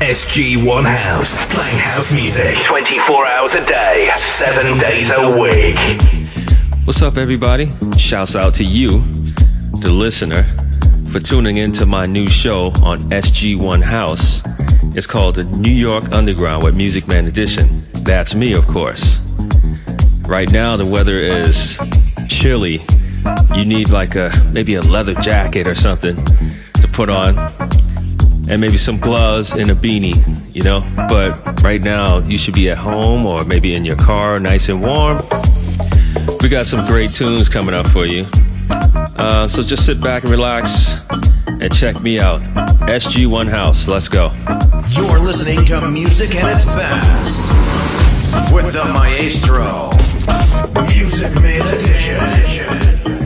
SG1 House. Playing house music 24 hours a day, 7 days a week. What's up, everybody? Shouts out to you, the listener, for tuning into my new show on SG1 House. It's called the New York Underground with Music Man Edition. That's me, of course. Right now, the weather is chilly. You need like a maybe a leather jacket or something to put on and maybe some gloves and a beanie, you know? But right now, you should be at home or maybe in your car, nice and warm. We got some great tunes coming up for you. Uh, so just sit back and relax and check me out. SG1 House, let's go. You're listening to Music at its best with the Maestro. Music Man Edition.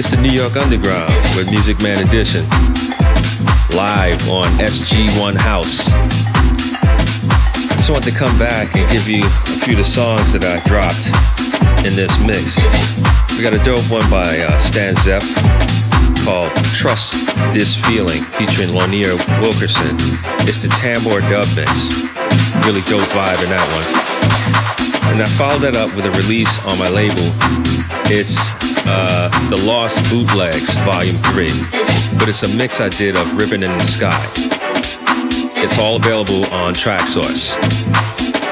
It's the New York Underground with Music Man Edition. Live on SG1 House. I just want to come back and give you a few of the songs that I dropped in this mix. We got a dope one by uh, Stan Zeff called Trust This Feeling featuring Lanier Wilkerson. It's the Tambor dub mix. Really dope vibe in that one. And I followed that up with a release on my label. It's uh, The Lost Bootlegs Volume 3. But it's a mix I did of Ribbon in the Sky. It's all available on Traxsource.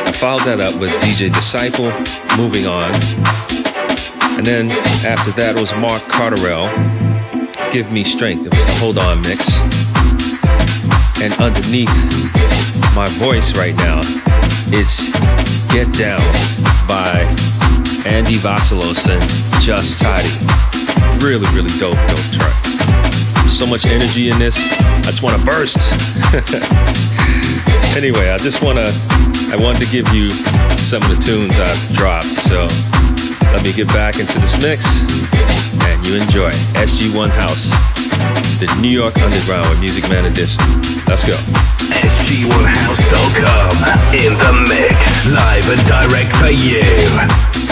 I followed that up with DJ Disciple, Moving On. And then after that was Mark Carterell, Give Me Strength. It was the Hold On mix. And underneath my voice right now, it's Get Down by Andy Vassilos Just Tidy. Really, really dope, dope track. So much energy in this. I just want to burst. anyway, I just want to, I wanted to give you some of the tunes I've dropped. So let me get back into this mix and you enjoy SG1 House, the New York Underground with Music Man Edition. Let's go. SG1House.com in the mix, live and direct for you.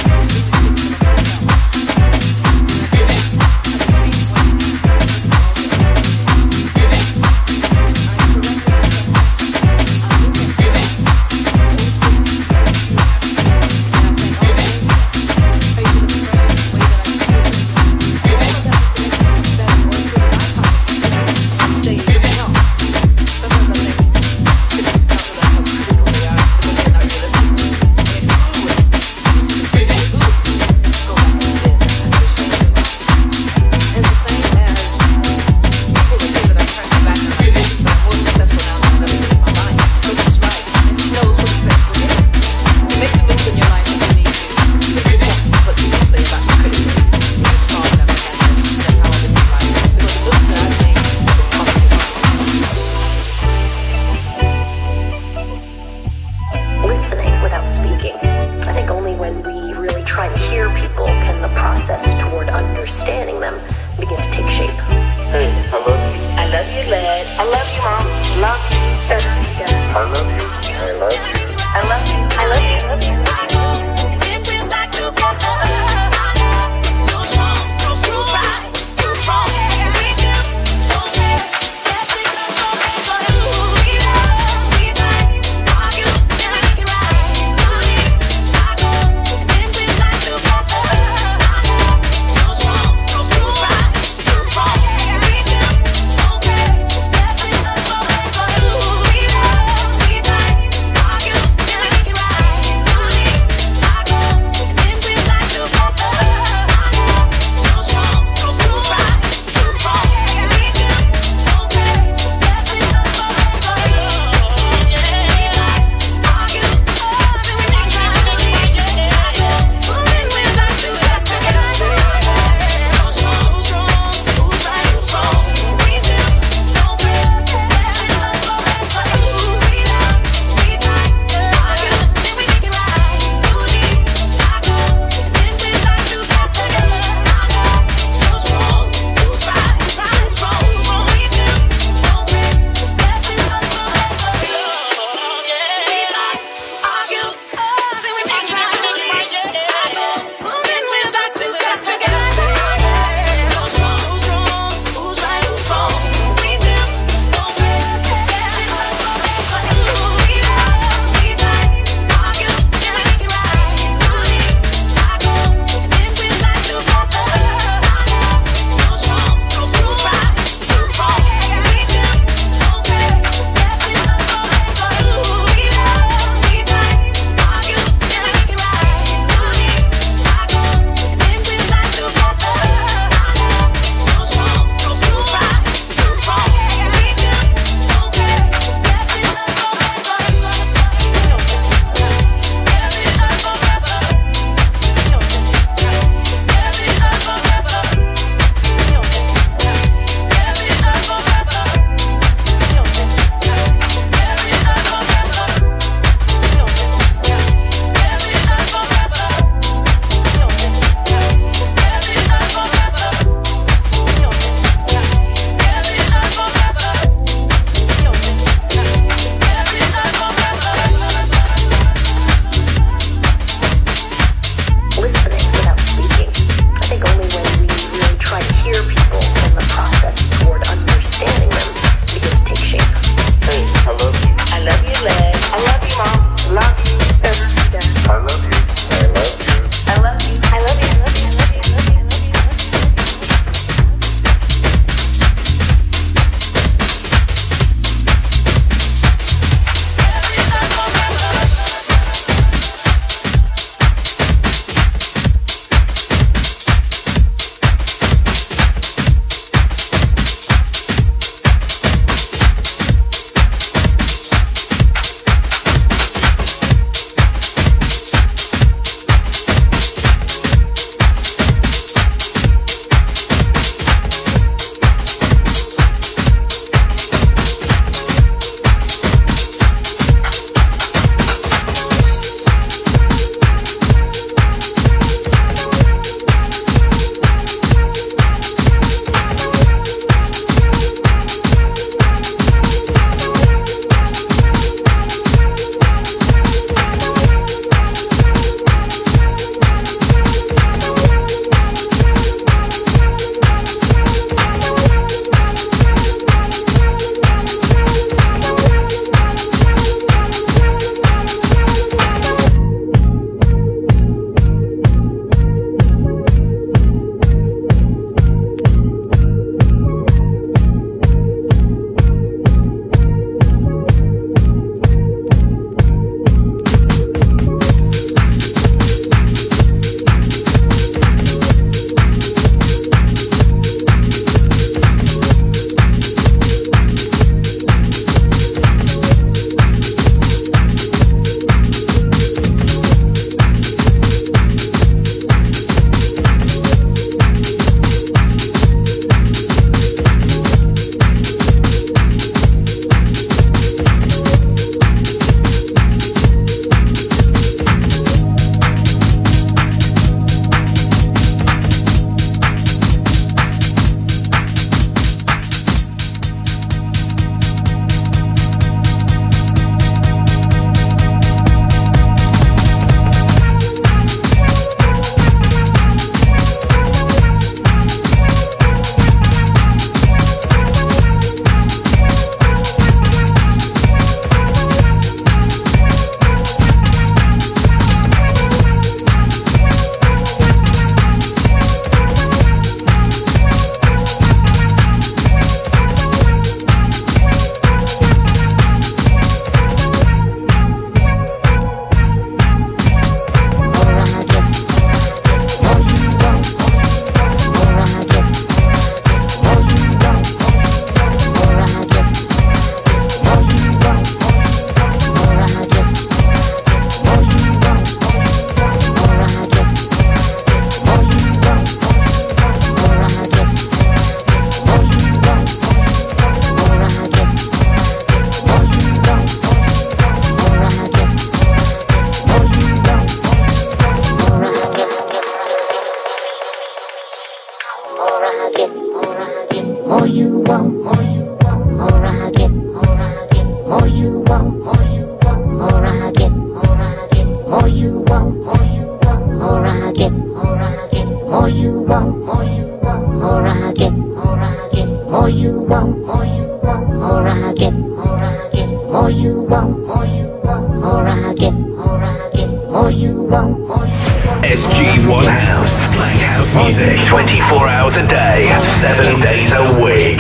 24 hours a day, 7 days a week.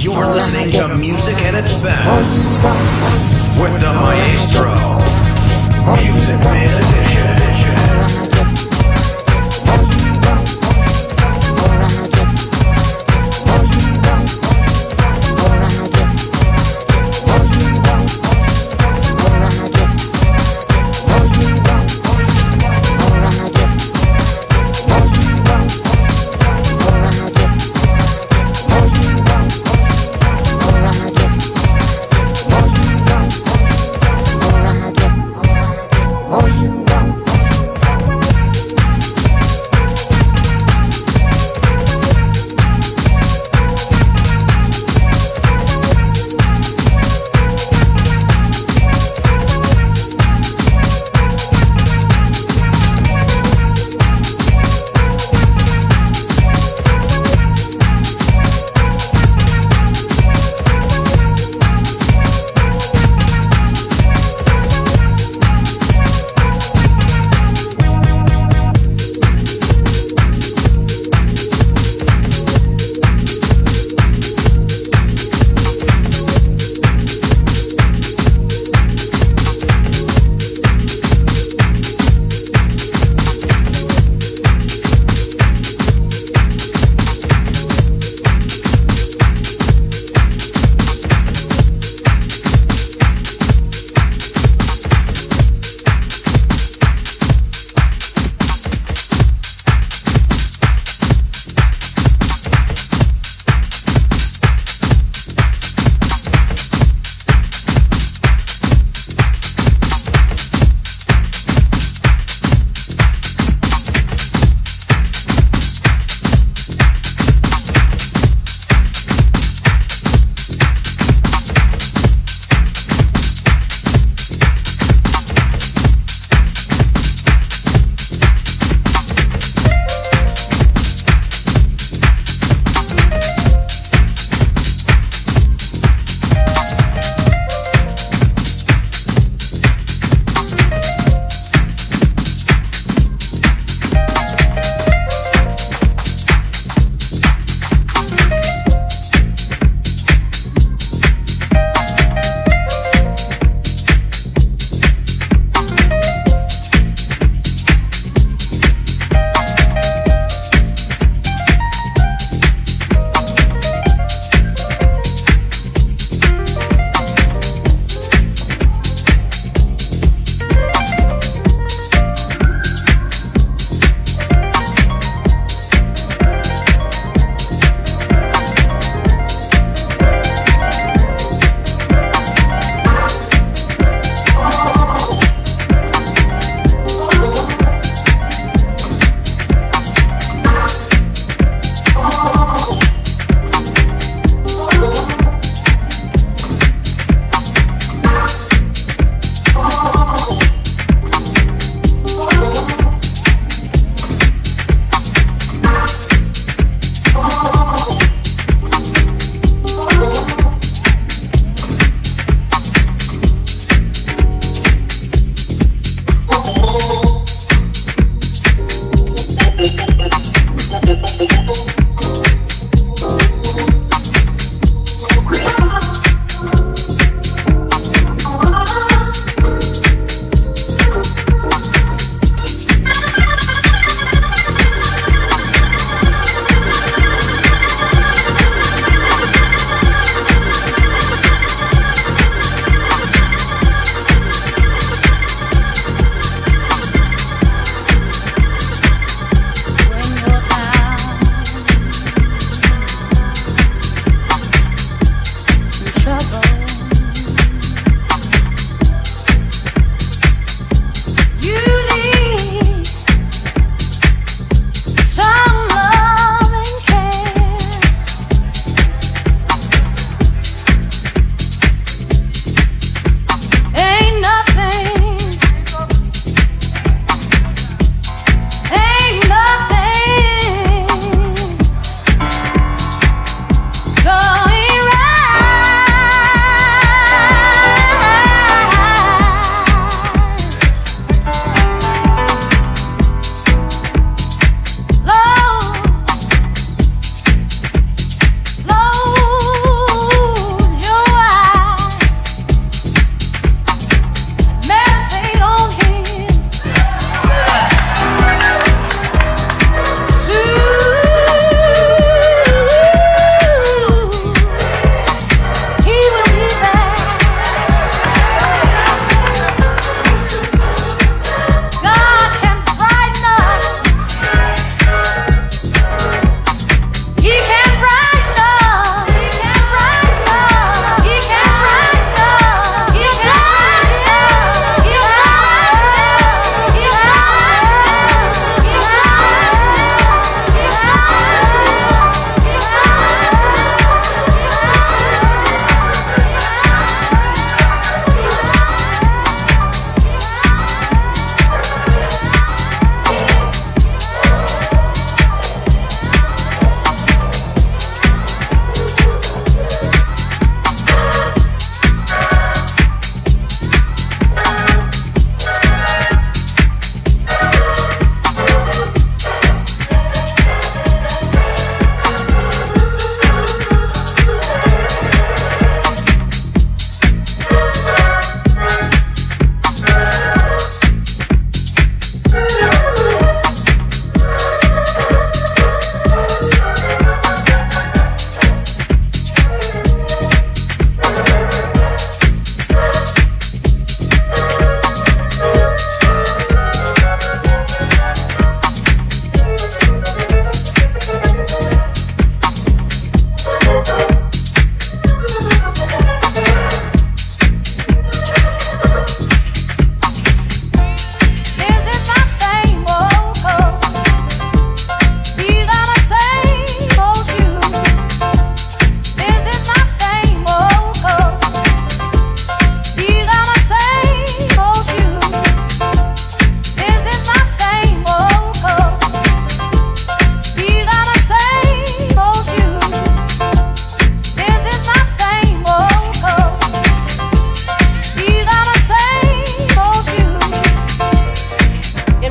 You're listening to music at its best with the maestro, Music Man Edition.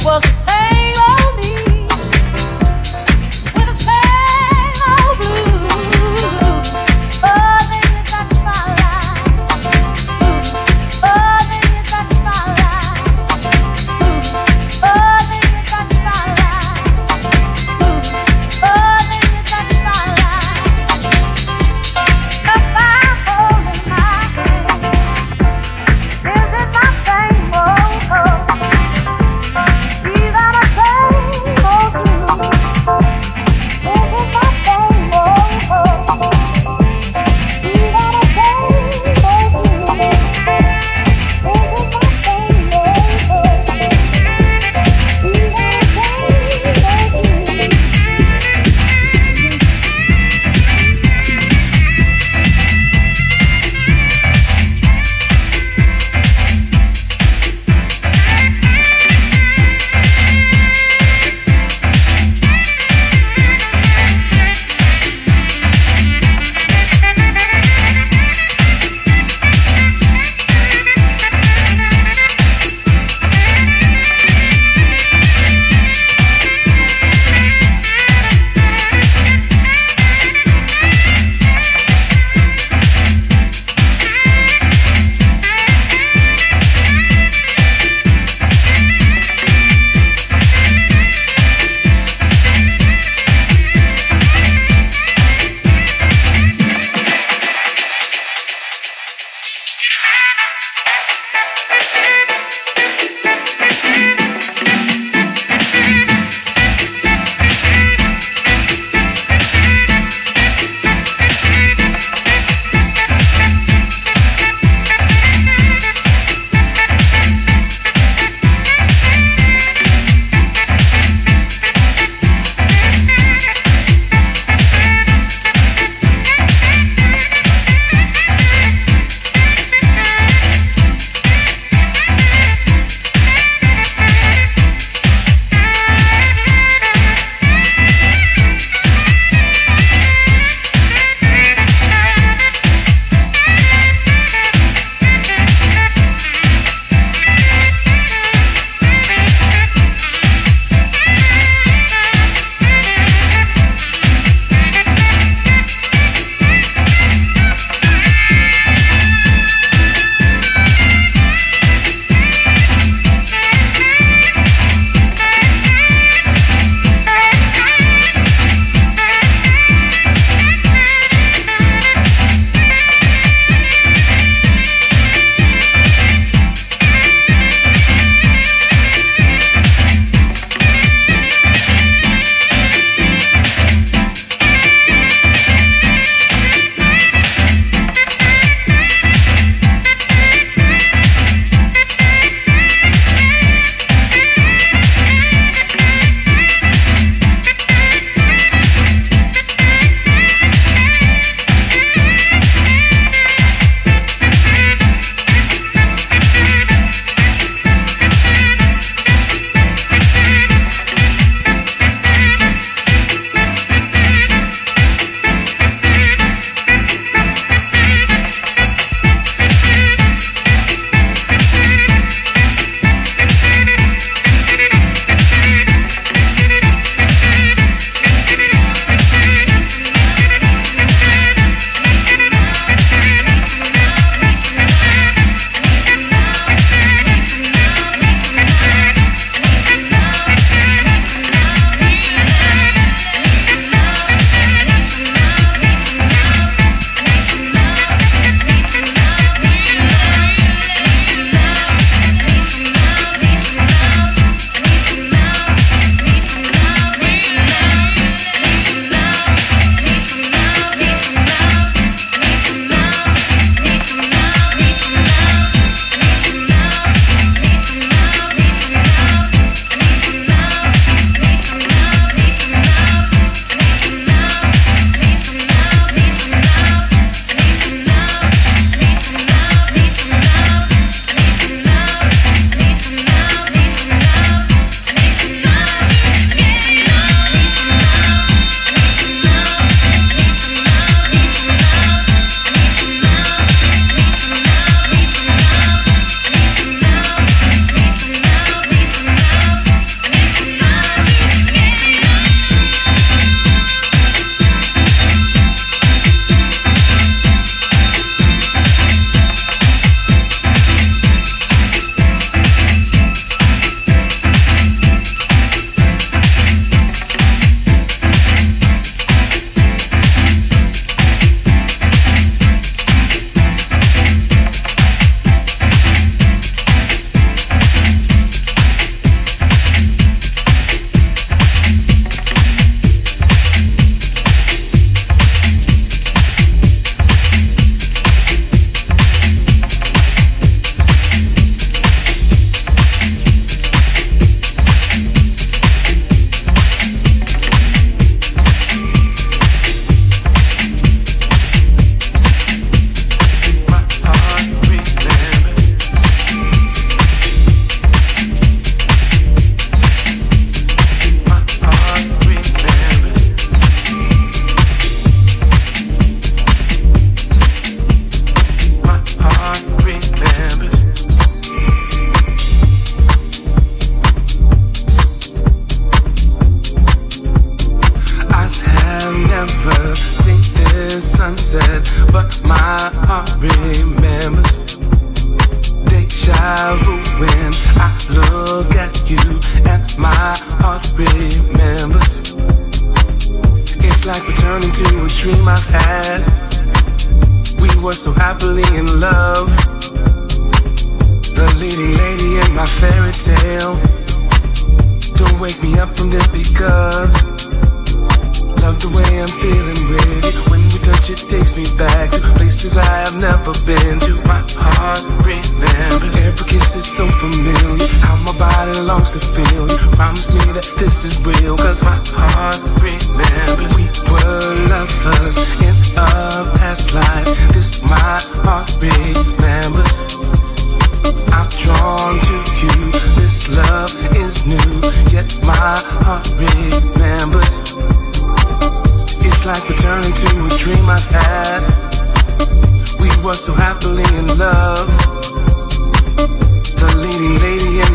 was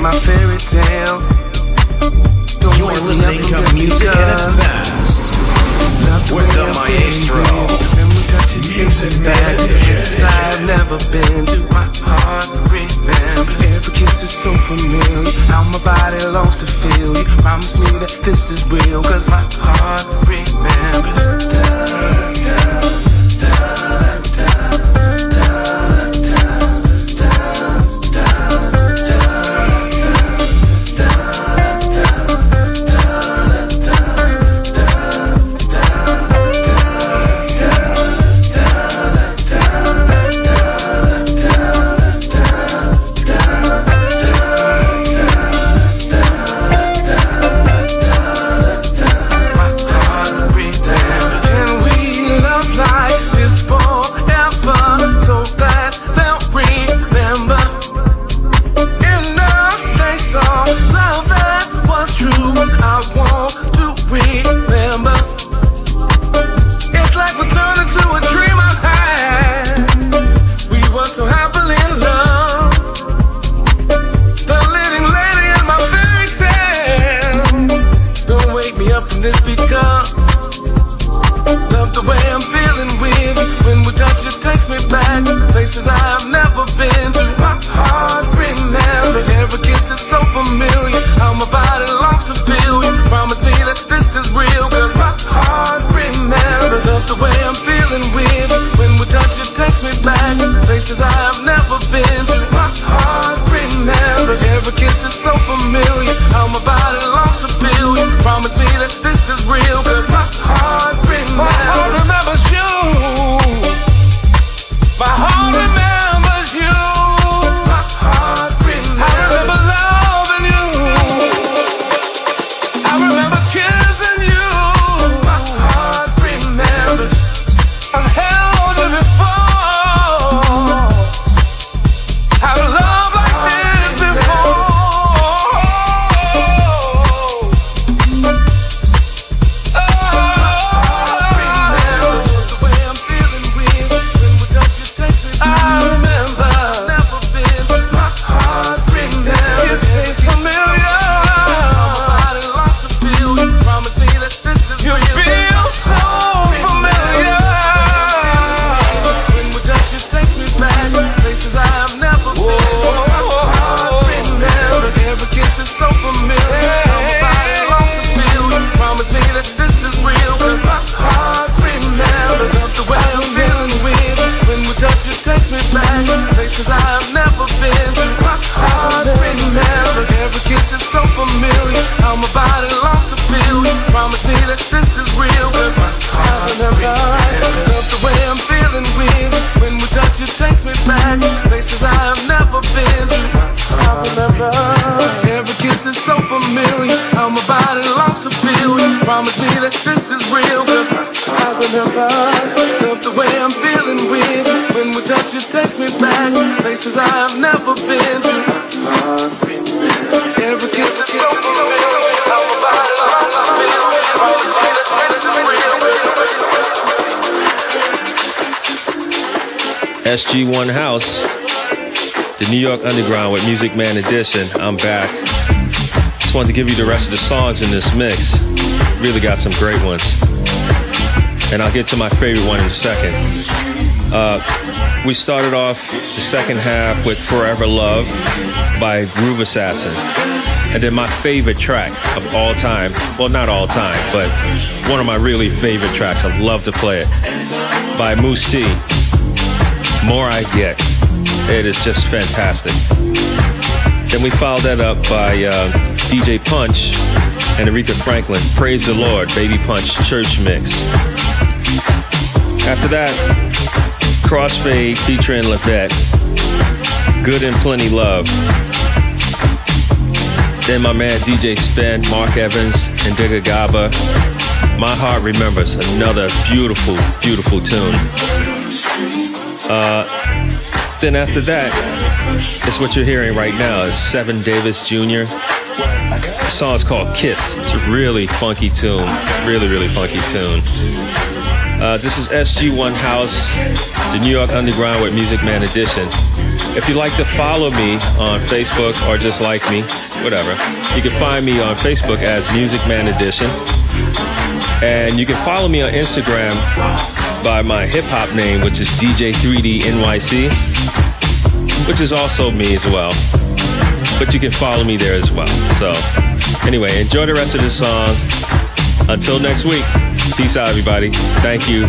my fairy tale. Don't You're listening to music at its best with the maestro. Music Bad I've never been to my heart. Remember, every kiss is so familiar. How my body longs to feel you. Promise me that this is real, cause my heart remembers. York Underground with Music Man Edition. I'm back. Just wanted to give you the rest of the songs in this mix. Really got some great ones. And I'll get to my favorite one in a second. Uh, we started off the second half with Forever Love by Groove Assassin. And then my favorite track of all time, well, not all time, but one of my really favorite tracks, I love to play it, by Mousse T. More I Get. It is just fantastic. Then we followed that up by uh, DJ Punch and Aretha Franklin, Praise the Lord, Baby Punch Church Mix. After that, Crossfade featuring Levette, Good and Plenty Love. Then my man DJ Spen, Mark Evans, and Digga Gaba. My Heart Remembers, another beautiful, beautiful tune. Uh, then after that, it's what you're hearing right now is Seven Davis Jr. The song is called Kiss. It's a really funky tune. Really, really funky tune. Uh, this is SG1 House, the New York Underground with Music Man Edition. If you'd like to follow me on Facebook or just like me, whatever, you can find me on Facebook as Music Man Edition. And you can follow me on Instagram by my hip hop name, which is DJ3D NYC, which is also me as well. But you can follow me there as well. So, anyway, enjoy the rest of this song. Until next week, peace out, everybody. Thank you.